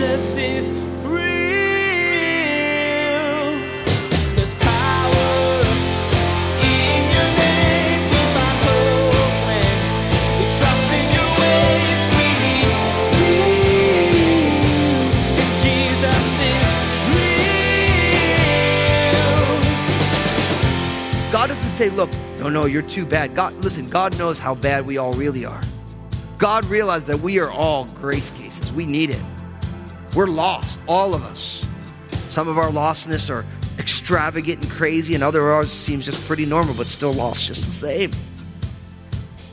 Jesus is. God doesn't say, look, no, no, you're too bad. God, listen, God knows how bad we all really are. God realized that we are all grace cases. We need it. We're lost, all of us. Some of our lostness are extravagant and crazy, and other ours seems just pretty normal, but still lost just the same.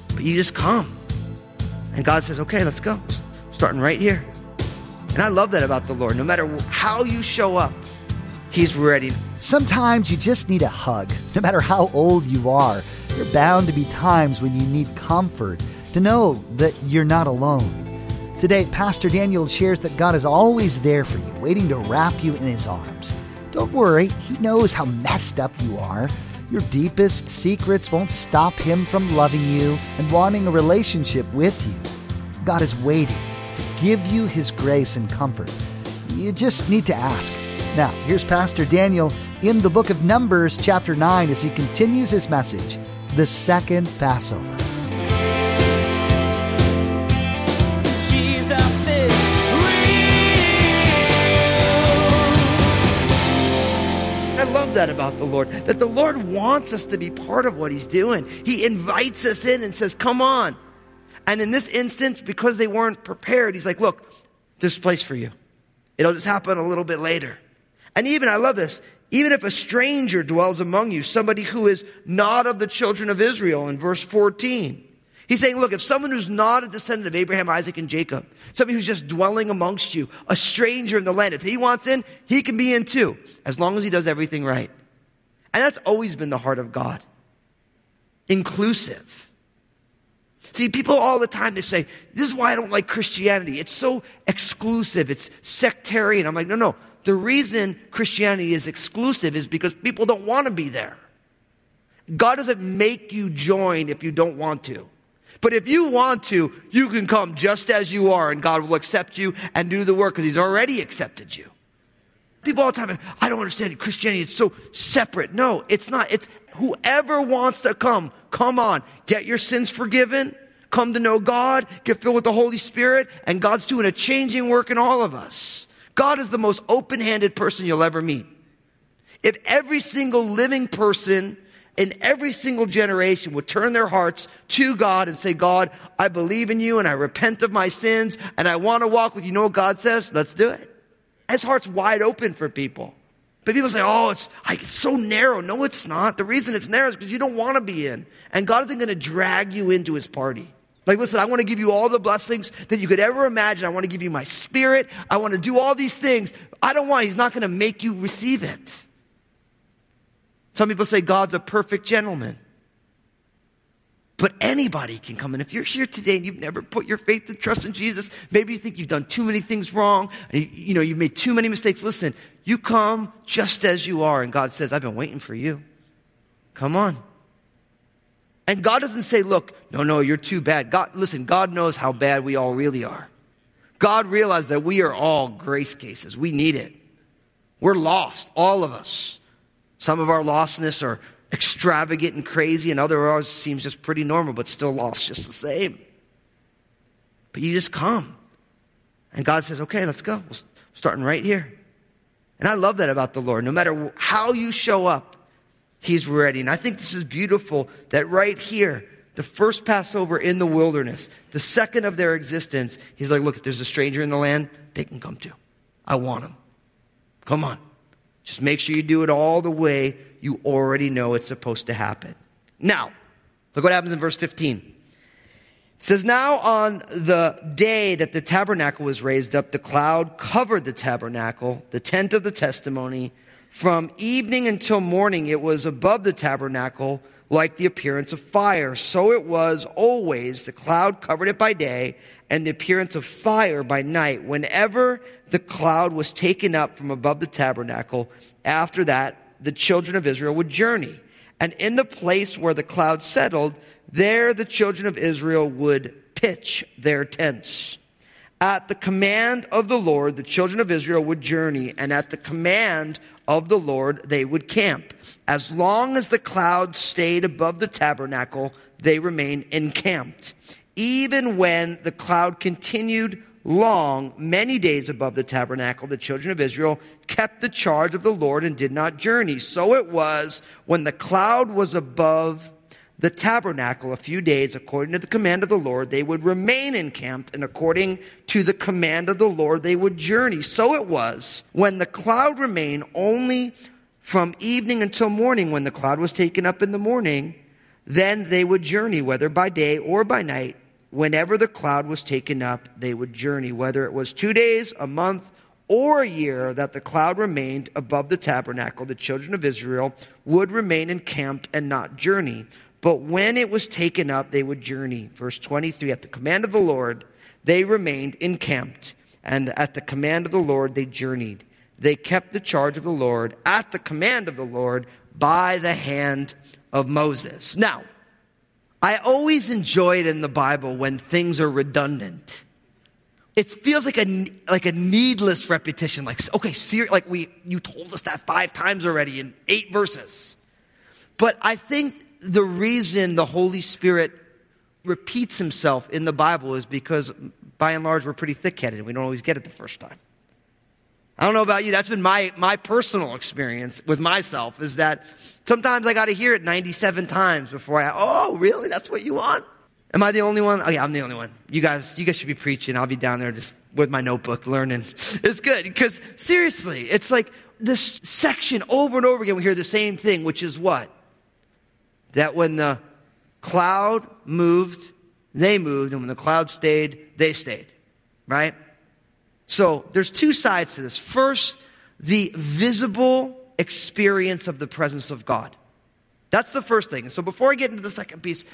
But you just come. And God says, okay, let's go. Starting right here. And I love that about the Lord. No matter how you show up, He's ready. Sometimes you just need a hug. No matter how old you are, there are bound to be times when you need comfort, to know that you're not alone. Today, Pastor Daniel shares that God is always there for you, waiting to wrap you in his arms. Don't worry, he knows how messed up you are. Your deepest secrets won't stop him from loving you and wanting a relationship with you. God is waiting to give you his grace and comfort. You just need to ask. Now, here's Pastor Daniel in the book of Numbers, chapter 9, as he continues his message the second Passover. Love that about the Lord, that the Lord wants us to be part of what He's doing. He invites us in and says, Come on. And in this instance, because they weren't prepared, He's like, Look, there's a place for you. It'll just happen a little bit later. And even, I love this, even if a stranger dwells among you, somebody who is not of the children of Israel, in verse 14. He's saying, look, if someone who's not a descendant of Abraham, Isaac, and Jacob, somebody who's just dwelling amongst you, a stranger in the land, if he wants in, he can be in too, as long as he does everything right. And that's always been the heart of God. Inclusive. See, people all the time, they say, this is why I don't like Christianity. It's so exclusive. It's sectarian. I'm like, no, no. The reason Christianity is exclusive is because people don't want to be there. God doesn't make you join if you don't want to. But if you want to, you can come just as you are and God will accept you and do the work because he's already accepted you. People all the time, I don't understand Christianity. It's so separate. No, it's not. It's whoever wants to come, come on. Get your sins forgiven. Come to know God. Get filled with the Holy Spirit. And God's doing a changing work in all of us. God is the most open-handed person you'll ever meet. If every single living person in every single generation would turn their hearts to God and say, God, I believe in you and I repent of my sins and I want to walk with you. You know what God says? Let's do it. His heart's wide open for people. But people say, oh, it's, it's so narrow. No, it's not. The reason it's narrow is because you don't want to be in. And God isn't going to drag you into his party. Like, listen, I want to give you all the blessings that you could ever imagine. I want to give you my spirit. I want to do all these things. I don't want, he's not going to make you receive it. Some people say God's a perfect gentleman. But anybody can come in. If you're here today and you've never put your faith and trust in Jesus, maybe you think you've done too many things wrong, you, know, you've made too many mistakes. Listen, you come just as you are, and God says, I've been waiting for you. Come on. And God doesn't say, look, no, no, you're too bad. God, listen, God knows how bad we all really are. God realized that we are all grace cases. We need it. We're lost, all of us. Some of our lostness are extravagant and crazy, and other ours seems just pretty normal, but still lost just the same. But you just come. And God says, okay, let's go. We're starting right here. And I love that about the Lord. No matter how you show up, He's ready. And I think this is beautiful that right here, the first Passover in the wilderness, the second of their existence, He's like, look, if there's a stranger in the land, they can come too. I want them. Come on. Just make sure you do it all the way you already know it's supposed to happen. Now, look what happens in verse 15. It says, Now on the day that the tabernacle was raised up, the cloud covered the tabernacle, the tent of the testimony. From evening until morning, it was above the tabernacle like the appearance of fire. So it was always. The cloud covered it by day, and the appearance of fire by night. Whenever the cloud was taken up from above the tabernacle, after that, the children of Israel would journey. And in the place where the cloud settled, there the children of Israel would pitch their tents. At the command of the Lord, the children of Israel would journey, and at the command of the Lord, they would camp. As long as the cloud stayed above the tabernacle, they remained encamped. Even when the cloud continued long, many days above the tabernacle, the children of Israel kept the charge of the Lord and did not journey. So it was when the cloud was above the tabernacle a few days, according to the command of the Lord, they would remain encamped, and according to the command of the Lord, they would journey. So it was when the cloud remained only from evening until morning, when the cloud was taken up in the morning, then they would journey, whether by day or by night. Whenever the cloud was taken up, they would journey, whether it was two days, a month, or a year that the cloud remained above the tabernacle. The children of Israel would remain encamped and not journey. But when it was taken up, they would journey. Verse 23 At the command of the Lord, they remained encamped, and at the command of the Lord, they journeyed. They kept the charge of the Lord at the command of the Lord by the hand of Moses. Now, I always enjoy it in the Bible when things are redundant. It feels like a like a needless repetition. Like okay, ser- like we you told us that five times already in eight verses. But I think the reason the Holy Spirit repeats himself in the Bible is because by and large we're pretty thick-headed and we don't always get it the first time. I don't know about you. That's been my, my personal experience with myself is that sometimes I got to hear it 97 times before I, oh, really? That's what you want? Am I the only one? Oh, yeah, I'm the only one. You guys, you guys should be preaching. I'll be down there just with my notebook learning. It's good because seriously, it's like this section over and over again. We hear the same thing, which is what? That when the cloud moved, they moved, and when the cloud stayed, they stayed. Right? So there's two sides to this. First, the visible experience of the presence of God. That's the first thing. So before I get into the second piece,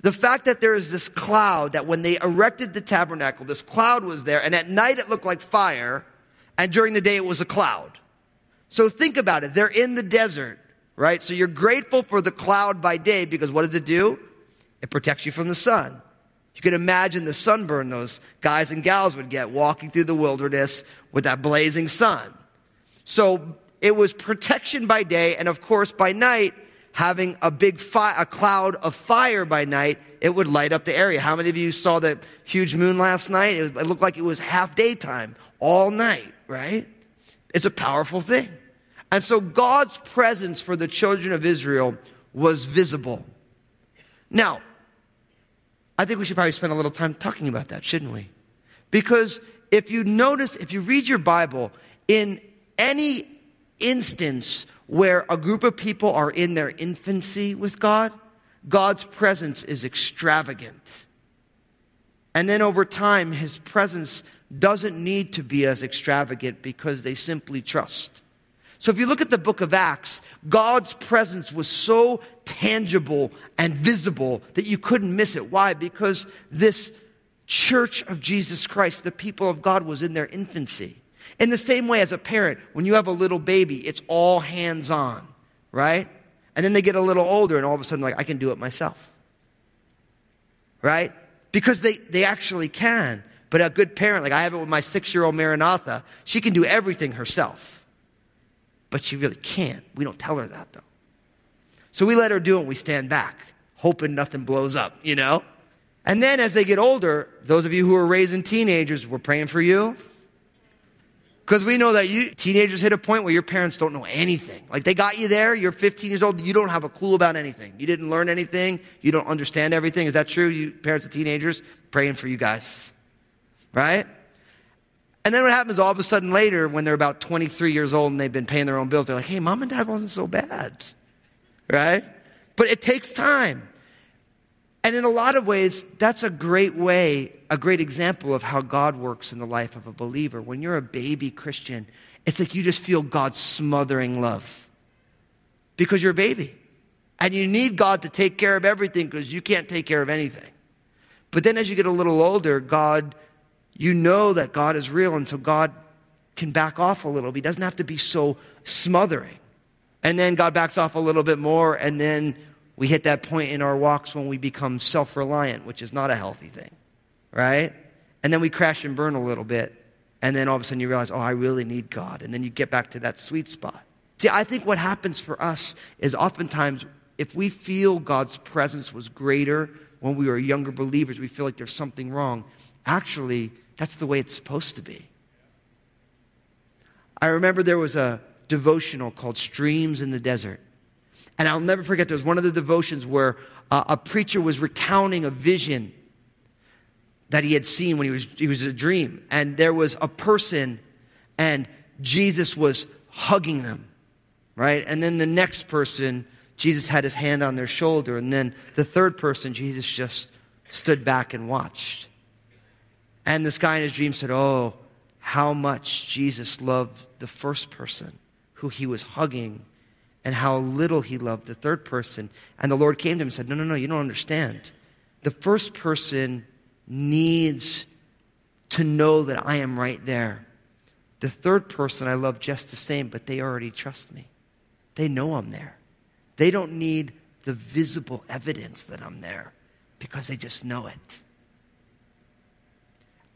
the fact that there is this cloud, that when they erected the tabernacle, this cloud was there, and at night it looked like fire, and during the day it was a cloud. So think about it. They're in the desert, right? So you're grateful for the cloud by day because what does it do? It protects you from the sun. You can imagine the sunburn those guys and gals would get walking through the wilderness with that blazing sun. So it was protection by day, and of course, by night, having a big a cloud of fire by night, it would light up the area. How many of you saw the huge moon last night? It, was, it looked like it was half daytime, all night, right? It's a powerful thing. And so God's presence for the children of Israel was visible. Now, I think we should probably spend a little time talking about that, shouldn't we? Because if you notice, if you read your Bible, in any instance where a group of people are in their infancy with God, God's presence is extravagant. And then over time, his presence doesn't need to be as extravagant because they simply trust. So if you look at the book of Acts, God's presence was so tangible and visible that you couldn't miss it. Why? Because this church of Jesus Christ, the people of God, was in their infancy. In the same way as a parent, when you have a little baby, it's all hands on, right? And then they get a little older and all of a sudden, like, I can do it myself. Right? Because they, they actually can. But a good parent, like I have it with my six year old Maranatha, she can do everything herself. But she really can't. We don't tell her that though. So we let her do it and we stand back, hoping nothing blows up, you know? And then as they get older, those of you who are raising teenagers, we're praying for you. Because we know that you teenagers hit a point where your parents don't know anything. Like they got you there, you're 15 years old, you don't have a clue about anything. You didn't learn anything, you don't understand everything. Is that true, you parents of teenagers? Praying for you guys. Right? And then what happens all of a sudden later when they're about 23 years old and they've been paying their own bills, they're like, hey, mom and dad wasn't so bad. Right? But it takes time. And in a lot of ways, that's a great way, a great example of how God works in the life of a believer. When you're a baby Christian, it's like you just feel God's smothering love because you're a baby. And you need God to take care of everything because you can't take care of anything. But then as you get a little older, God, you know that God is real, and so God can back off a little. He doesn't have to be so smothering. And then God backs off a little bit more, and then we hit that point in our walks when we become self reliant, which is not a healthy thing, right? And then we crash and burn a little bit. And then all of a sudden you realize, oh, I really need God. And then you get back to that sweet spot. See, I think what happens for us is oftentimes if we feel God's presence was greater when we were younger believers, we feel like there's something wrong. Actually, that's the way it's supposed to be. I remember there was a devotional called Streams in the Desert. And I'll never forget, there was one of the devotions where uh, a preacher was recounting a vision that he had seen when he was, he was a dream. And there was a person, and Jesus was hugging them, right? And then the next person, Jesus had his hand on their shoulder. And then the third person, Jesus just stood back and watched. And this guy in his dream said, Oh, how much Jesus loved the first person who he was hugging and how little he loved the third person. And the Lord came to him and said, No, no, no, you don't understand. The first person needs to know that I am right there. The third person I love just the same, but they already trust me. They know I'm there. They don't need the visible evidence that I'm there because they just know it.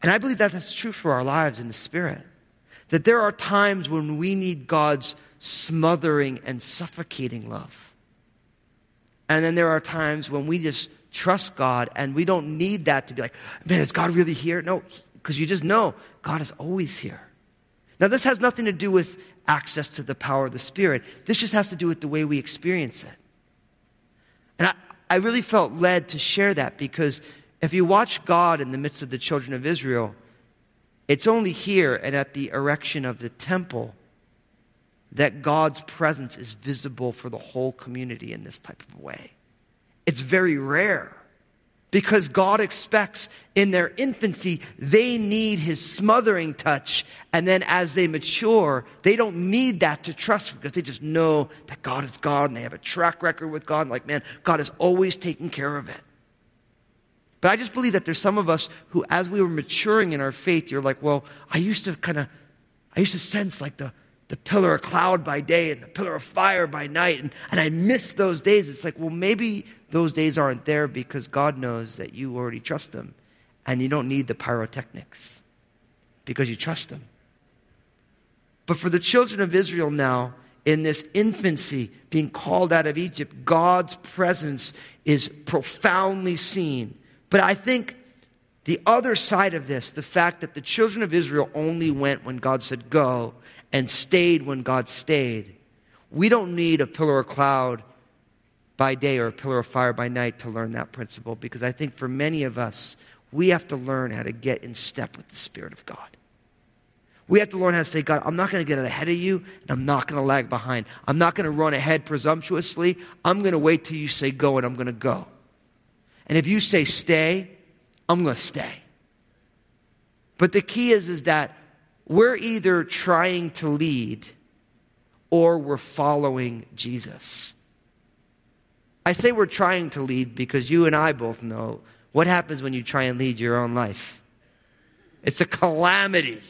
And I believe that that's true for our lives in the Spirit. That there are times when we need God's smothering and suffocating love. And then there are times when we just trust God and we don't need that to be like, man, is God really here? No, because you just know God is always here. Now, this has nothing to do with access to the power of the Spirit. This just has to do with the way we experience it. And I, I really felt led to share that because if you watch God in the midst of the children of Israel, it's only here and at the erection of the temple that God's presence is visible for the whole community in this type of way. It's very rare because God expects in their infancy, they need his smothering touch. And then as they mature, they don't need that to trust because they just know that God is God and they have a track record with God. Like, man, God is always taking care of it. But I just believe that there's some of us who, as we were maturing in our faith, you're like, well, I used to kind of, I used to sense like the, the pillar of cloud by day and the pillar of fire by night, and, and I miss those days. It's like, well, maybe those days aren't there because God knows that you already trust Him, and you don't need the pyrotechnics because you trust Him. But for the children of Israel now, in this infancy, being called out of Egypt, God's presence is profoundly seen but I think the other side of this, the fact that the children of Israel only went when God said go and stayed when God stayed, we don't need a pillar of cloud by day or a pillar of fire by night to learn that principle because I think for many of us, we have to learn how to get in step with the Spirit of God. We have to learn how to say, God, I'm not going to get ahead of you, and I'm not going to lag behind. I'm not going to run ahead presumptuously. I'm going to wait till you say go, and I'm going to go. And if you say stay, I'm going to stay. But the key is, is that we're either trying to lead or we're following Jesus. I say we're trying to lead because you and I both know what happens when you try and lead your own life. It's a calamity.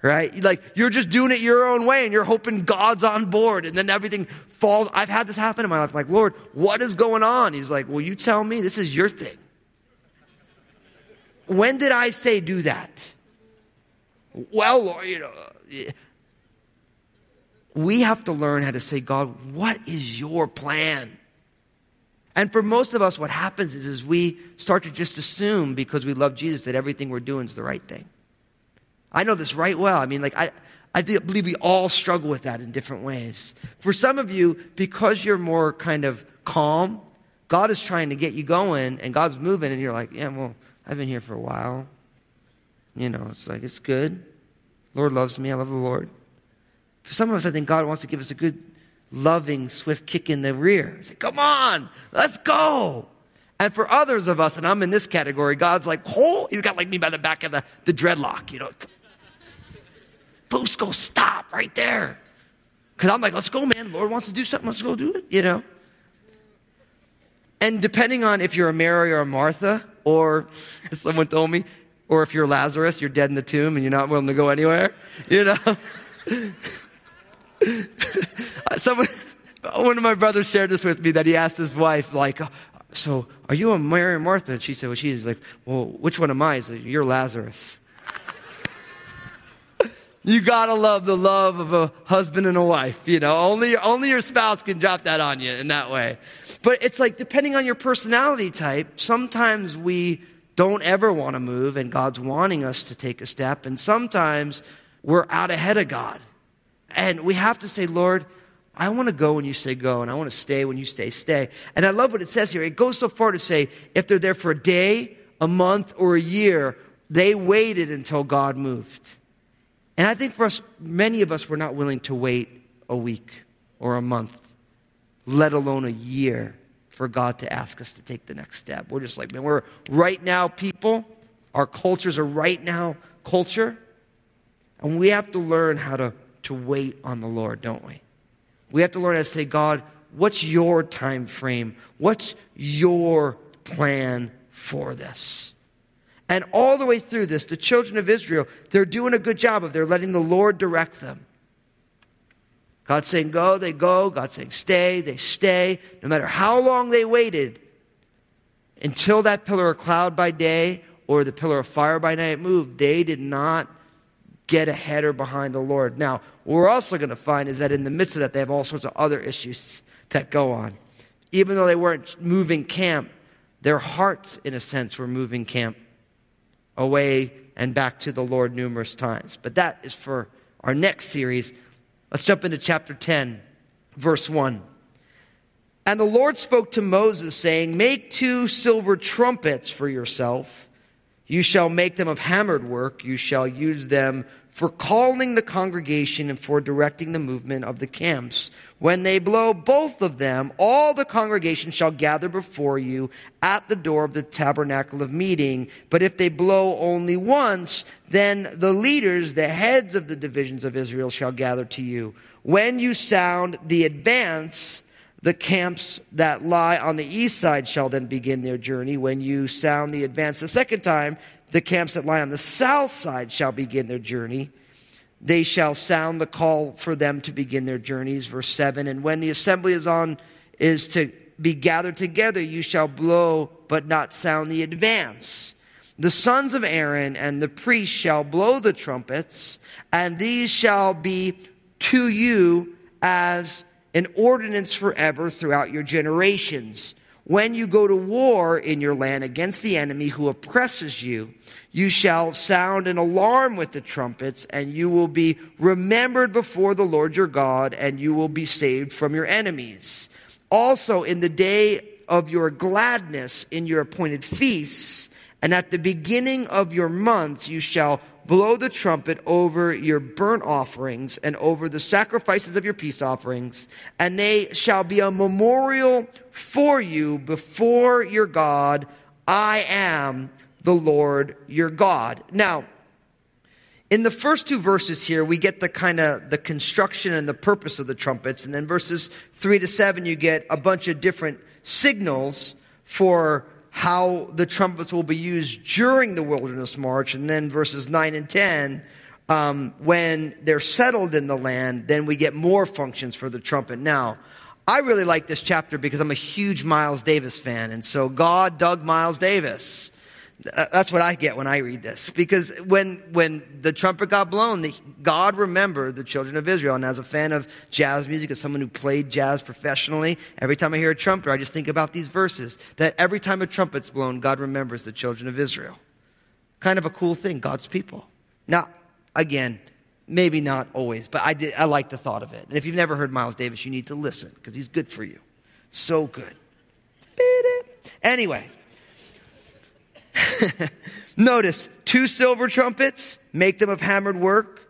Right? Like you're just doing it your own way and you're hoping God's on board and then everything falls. I've had this happen in my life. I'm like, Lord, what is going on? He's like, Well, you tell me. This is your thing. When did I say do that? Well, Lord, you know. We have to learn how to say, God, what is your plan? And for most of us, what happens is, is we start to just assume because we love Jesus that everything we're doing is the right thing. I know this right well. I mean, like, I, I believe we all struggle with that in different ways. For some of you, because you're more kind of calm, God is trying to get you going and God's moving, and you're like, yeah, well, I've been here for a while. You know, it's like, it's good. Lord loves me. I love the Lord. For some of us, I think God wants to give us a good, loving, swift kick in the rear. Say, come on, let's go. And for others of us, and I'm in this category, God's like, oh, he's got like me by the back of the, the dreadlock, you know. Boost, go stop right there. Because I'm like, let's go, man. The Lord wants to do something. Let's go do it, you know. And depending on if you're a Mary or a Martha, or as someone told me, or if you're Lazarus, you're dead in the tomb and you're not willing to go anywhere, you know. Someone, one of my brothers shared this with me that he asked his wife, like, so are you a Mary or Martha? And she said, well, she's like, well, which one am I? He said, you're Lazarus. You gotta love the love of a husband and a wife. You know, only, only your spouse can drop that on you in that way. But it's like, depending on your personality type, sometimes we don't ever want to move and God's wanting us to take a step. And sometimes we're out ahead of God. And we have to say, Lord, I want to go when you say go, and I want to stay when you say stay. And I love what it says here. It goes so far to say if they're there for a day, a month, or a year, they waited until God moved. And I think for us, many of us were not willing to wait a week or a month, let alone a year, for God to ask us to take the next step. We're just like, man, we're right now people. Our cultures are right now culture. And we have to learn how to, to wait on the Lord, don't we? We have to learn how to say, God, what's your time frame? What's your plan for this? And all the way through this, the children of Israel, they're doing a good job of they're letting the Lord direct them. God's saying go, they go. God's saying stay, they stay. No matter how long they waited until that pillar of cloud by day or the pillar of fire by night moved, they did not get ahead or behind the Lord. Now, what we're also going to find is that in the midst of that, they have all sorts of other issues that go on. Even though they weren't moving camp, their hearts, in a sense, were moving camp away and back to the Lord numerous times. But that is for our next series. Let's jump into chapter 10, verse 1. And the Lord spoke to Moses, saying, Make two silver trumpets for yourself. You shall make them of hammered work. You shall use them for calling the congregation and for directing the movement of the camps. When they blow both of them, all the congregation shall gather before you at the door of the tabernacle of meeting. But if they blow only once, then the leaders, the heads of the divisions of Israel, shall gather to you. When you sound the advance, the camps that lie on the east side shall then begin their journey. When you sound the advance the second time, the camps that lie on the south side shall begin their journey. They shall sound the call for them to begin their journeys. Verse 7 And when the assembly is on, is to be gathered together, you shall blow, but not sound the advance. The sons of Aaron and the priests shall blow the trumpets, and these shall be to you as an ordinance forever throughout your generations. When you go to war in your land against the enemy who oppresses you, you shall sound an alarm with the trumpets, and you will be remembered before the Lord your God, and you will be saved from your enemies. Also, in the day of your gladness in your appointed feasts, and at the beginning of your months, you shall blow the trumpet over your burnt offerings and over the sacrifices of your peace offerings, and they shall be a memorial for you before your God. I am the Lord your God. Now, in the first two verses here, we get the kind of the construction and the purpose of the trumpets. And then verses three to seven, you get a bunch of different signals for how the trumpets will be used during the wilderness march. And then verses 9 and 10, um, when they're settled in the land, then we get more functions for the trumpet. Now, I really like this chapter because I'm a huge Miles Davis fan. And so God dug Miles Davis. That's what I get when I read this. Because when, when the trumpet got blown, the, God remembered the children of Israel. And as a fan of jazz music, as someone who played jazz professionally, every time I hear a trumpeter, I just think about these verses. That every time a trumpet's blown, God remembers the children of Israel. Kind of a cool thing, God's people. Now, again, maybe not always, but I, did, I like the thought of it. And if you've never heard Miles Davis, you need to listen because he's good for you. So good. Anyway. Notice two silver trumpets, make them of hammered work,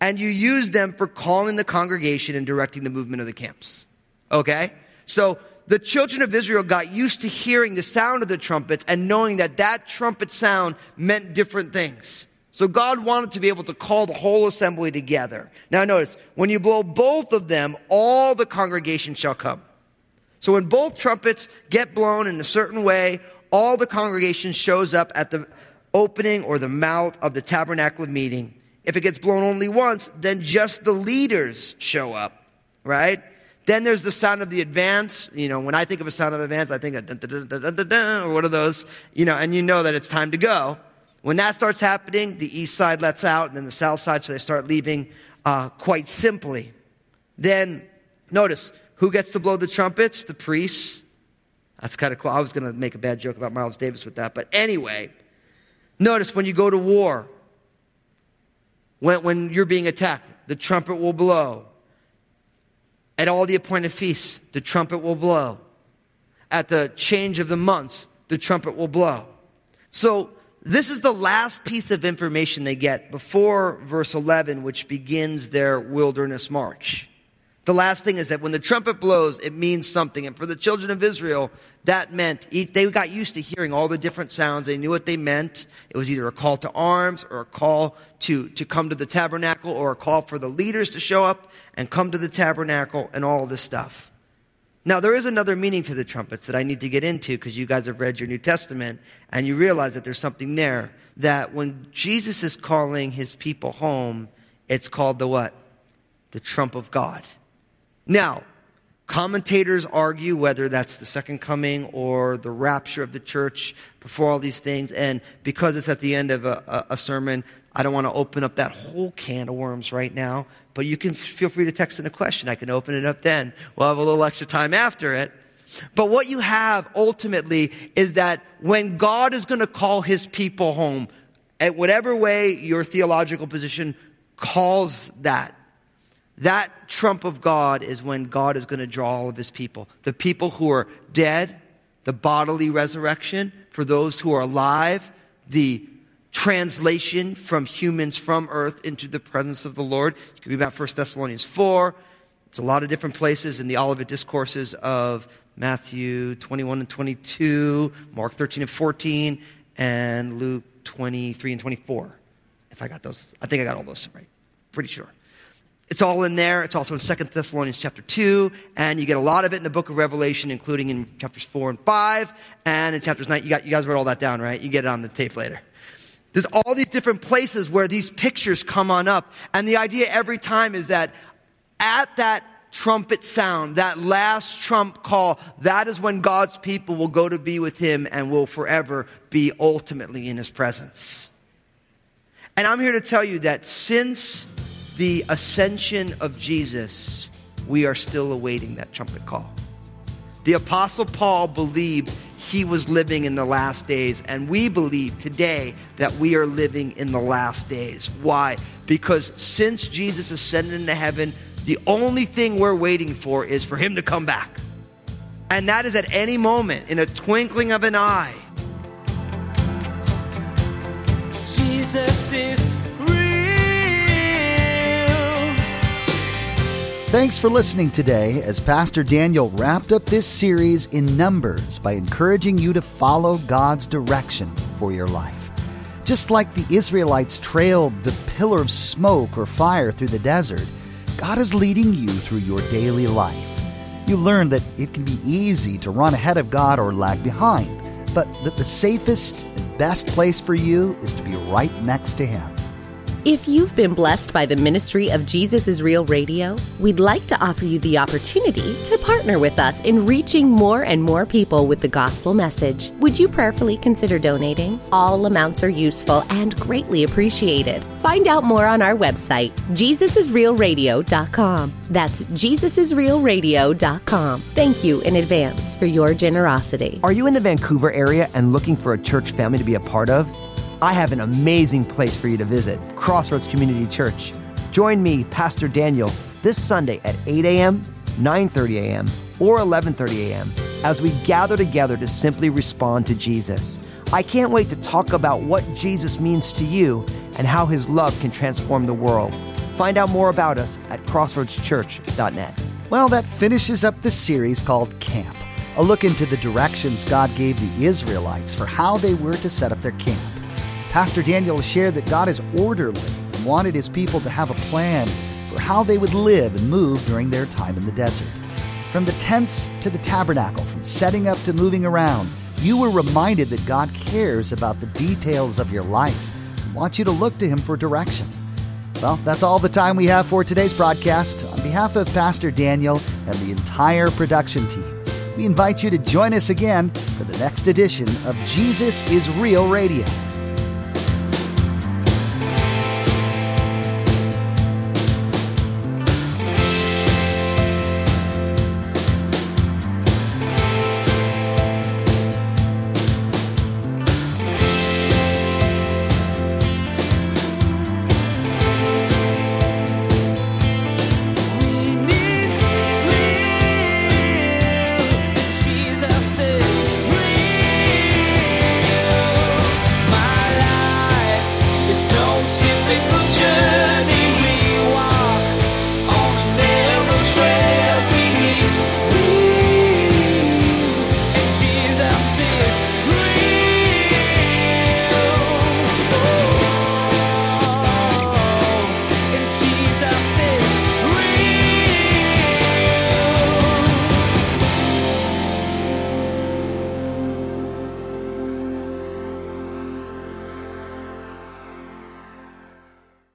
and you use them for calling the congregation and directing the movement of the camps. Okay? So the children of Israel got used to hearing the sound of the trumpets and knowing that that trumpet sound meant different things. So God wanted to be able to call the whole assembly together. Now notice, when you blow both of them, all the congregation shall come. So when both trumpets get blown in a certain way, all the congregation shows up at the opening or the mouth of the tabernacle meeting. If it gets blown only once, then just the leaders show up, right? Then there's the sound of the advance. You know, when I think of a sound of advance, I think of dun, dun, dun, dun, dun, or one of those, you know, and you know that it's time to go. When that starts happening, the east side lets out, and then the south side, so they start leaving uh, quite simply. Then, notice, who gets to blow the trumpets? The priests. That's kind of cool. I was going to make a bad joke about Miles Davis with that. But anyway, notice when you go to war, when, when you're being attacked, the trumpet will blow. At all the appointed feasts, the trumpet will blow. At the change of the months, the trumpet will blow. So, this is the last piece of information they get before verse 11, which begins their wilderness march. The last thing is that when the trumpet blows, it means something. And for the children of Israel, that meant they got used to hearing all the different sounds. They knew what they meant. It was either a call to arms or a call to, to come to the tabernacle or a call for the leaders to show up and come to the tabernacle and all this stuff. Now, there is another meaning to the trumpets that I need to get into because you guys have read your New Testament and you realize that there's something there. That when Jesus is calling his people home, it's called the what? The trump of God. Now, commentators argue whether that's the second coming or the rapture of the church before all these things. And because it's at the end of a, a, a sermon, I don't want to open up that whole can of worms right now, but you can feel free to text in a question. I can open it up then. We'll have a little extra time after it. But what you have ultimately is that when God is going to call his people home, at whatever way your theological position calls that, that trump of God is when God is going to draw all of his people. The people who are dead, the bodily resurrection. For those who are alive, the translation from humans from earth into the presence of the Lord. You could be about 1 Thessalonians 4. It's a lot of different places in the Olivet Discourses of Matthew 21 and 22, Mark 13 and 14, and Luke 23 and 24. If I got those, I think I got all those right. Pretty sure. It's all in there. It's also in 2 Thessalonians chapter 2, and you get a lot of it in the book of Revelation, including in chapters 4 and 5, and in chapters 9. You, got, you guys wrote all that down, right? You get it on the tape later. There's all these different places where these pictures come on up. And the idea every time is that at that trumpet sound, that last trump call, that is when God's people will go to be with Him and will forever be ultimately in His presence. And I'm here to tell you that since the ascension of Jesus, we are still awaiting that trumpet call. The Apostle Paul believed he was living in the last days, and we believe today that we are living in the last days. Why? Because since Jesus ascended into heaven, the only thing we're waiting for is for him to come back. And that is at any moment, in a twinkling of an eye. Jesus is Thanks for listening today as Pastor Daniel wrapped up this series in Numbers by encouraging you to follow God's direction for your life. Just like the Israelites trailed the pillar of smoke or fire through the desert, God is leading you through your daily life. You learn that it can be easy to run ahead of God or lag behind, but that the safest and best place for you is to be right next to Him. If you've been blessed by the ministry of Jesus is Real Radio, we'd like to offer you the opportunity to partner with us in reaching more and more people with the gospel message. Would you prayerfully consider donating? All amounts are useful and greatly appreciated. Find out more on our website, jesusisrealradio.com. That's jesusisrealradio.com. Thank you in advance for your generosity. Are you in the Vancouver area and looking for a church family to be a part of? I have an amazing place for you to visit Crossroads Community Church. Join me, Pastor Daniel, this Sunday at 8 a.m., 9:30 a.m., or 11:30 a.m. as we gather together to simply respond to Jesus. I can't wait to talk about what Jesus means to you and how his love can transform the world. Find out more about us at crossroadschurch.net. Well, that finishes up the series called Camp, a look into the directions God gave the Israelites for how they were to set up their camp. Pastor Daniel shared that God is orderly and wanted his people to have a plan for how they would live and move during their time in the desert. From the tents to the tabernacle, from setting up to moving around, you were reminded that God cares about the details of your life and wants you to look to him for direction. Well, that's all the time we have for today's broadcast. On behalf of Pastor Daniel and the entire production team, we invite you to join us again for the next edition of Jesus is Real Radio.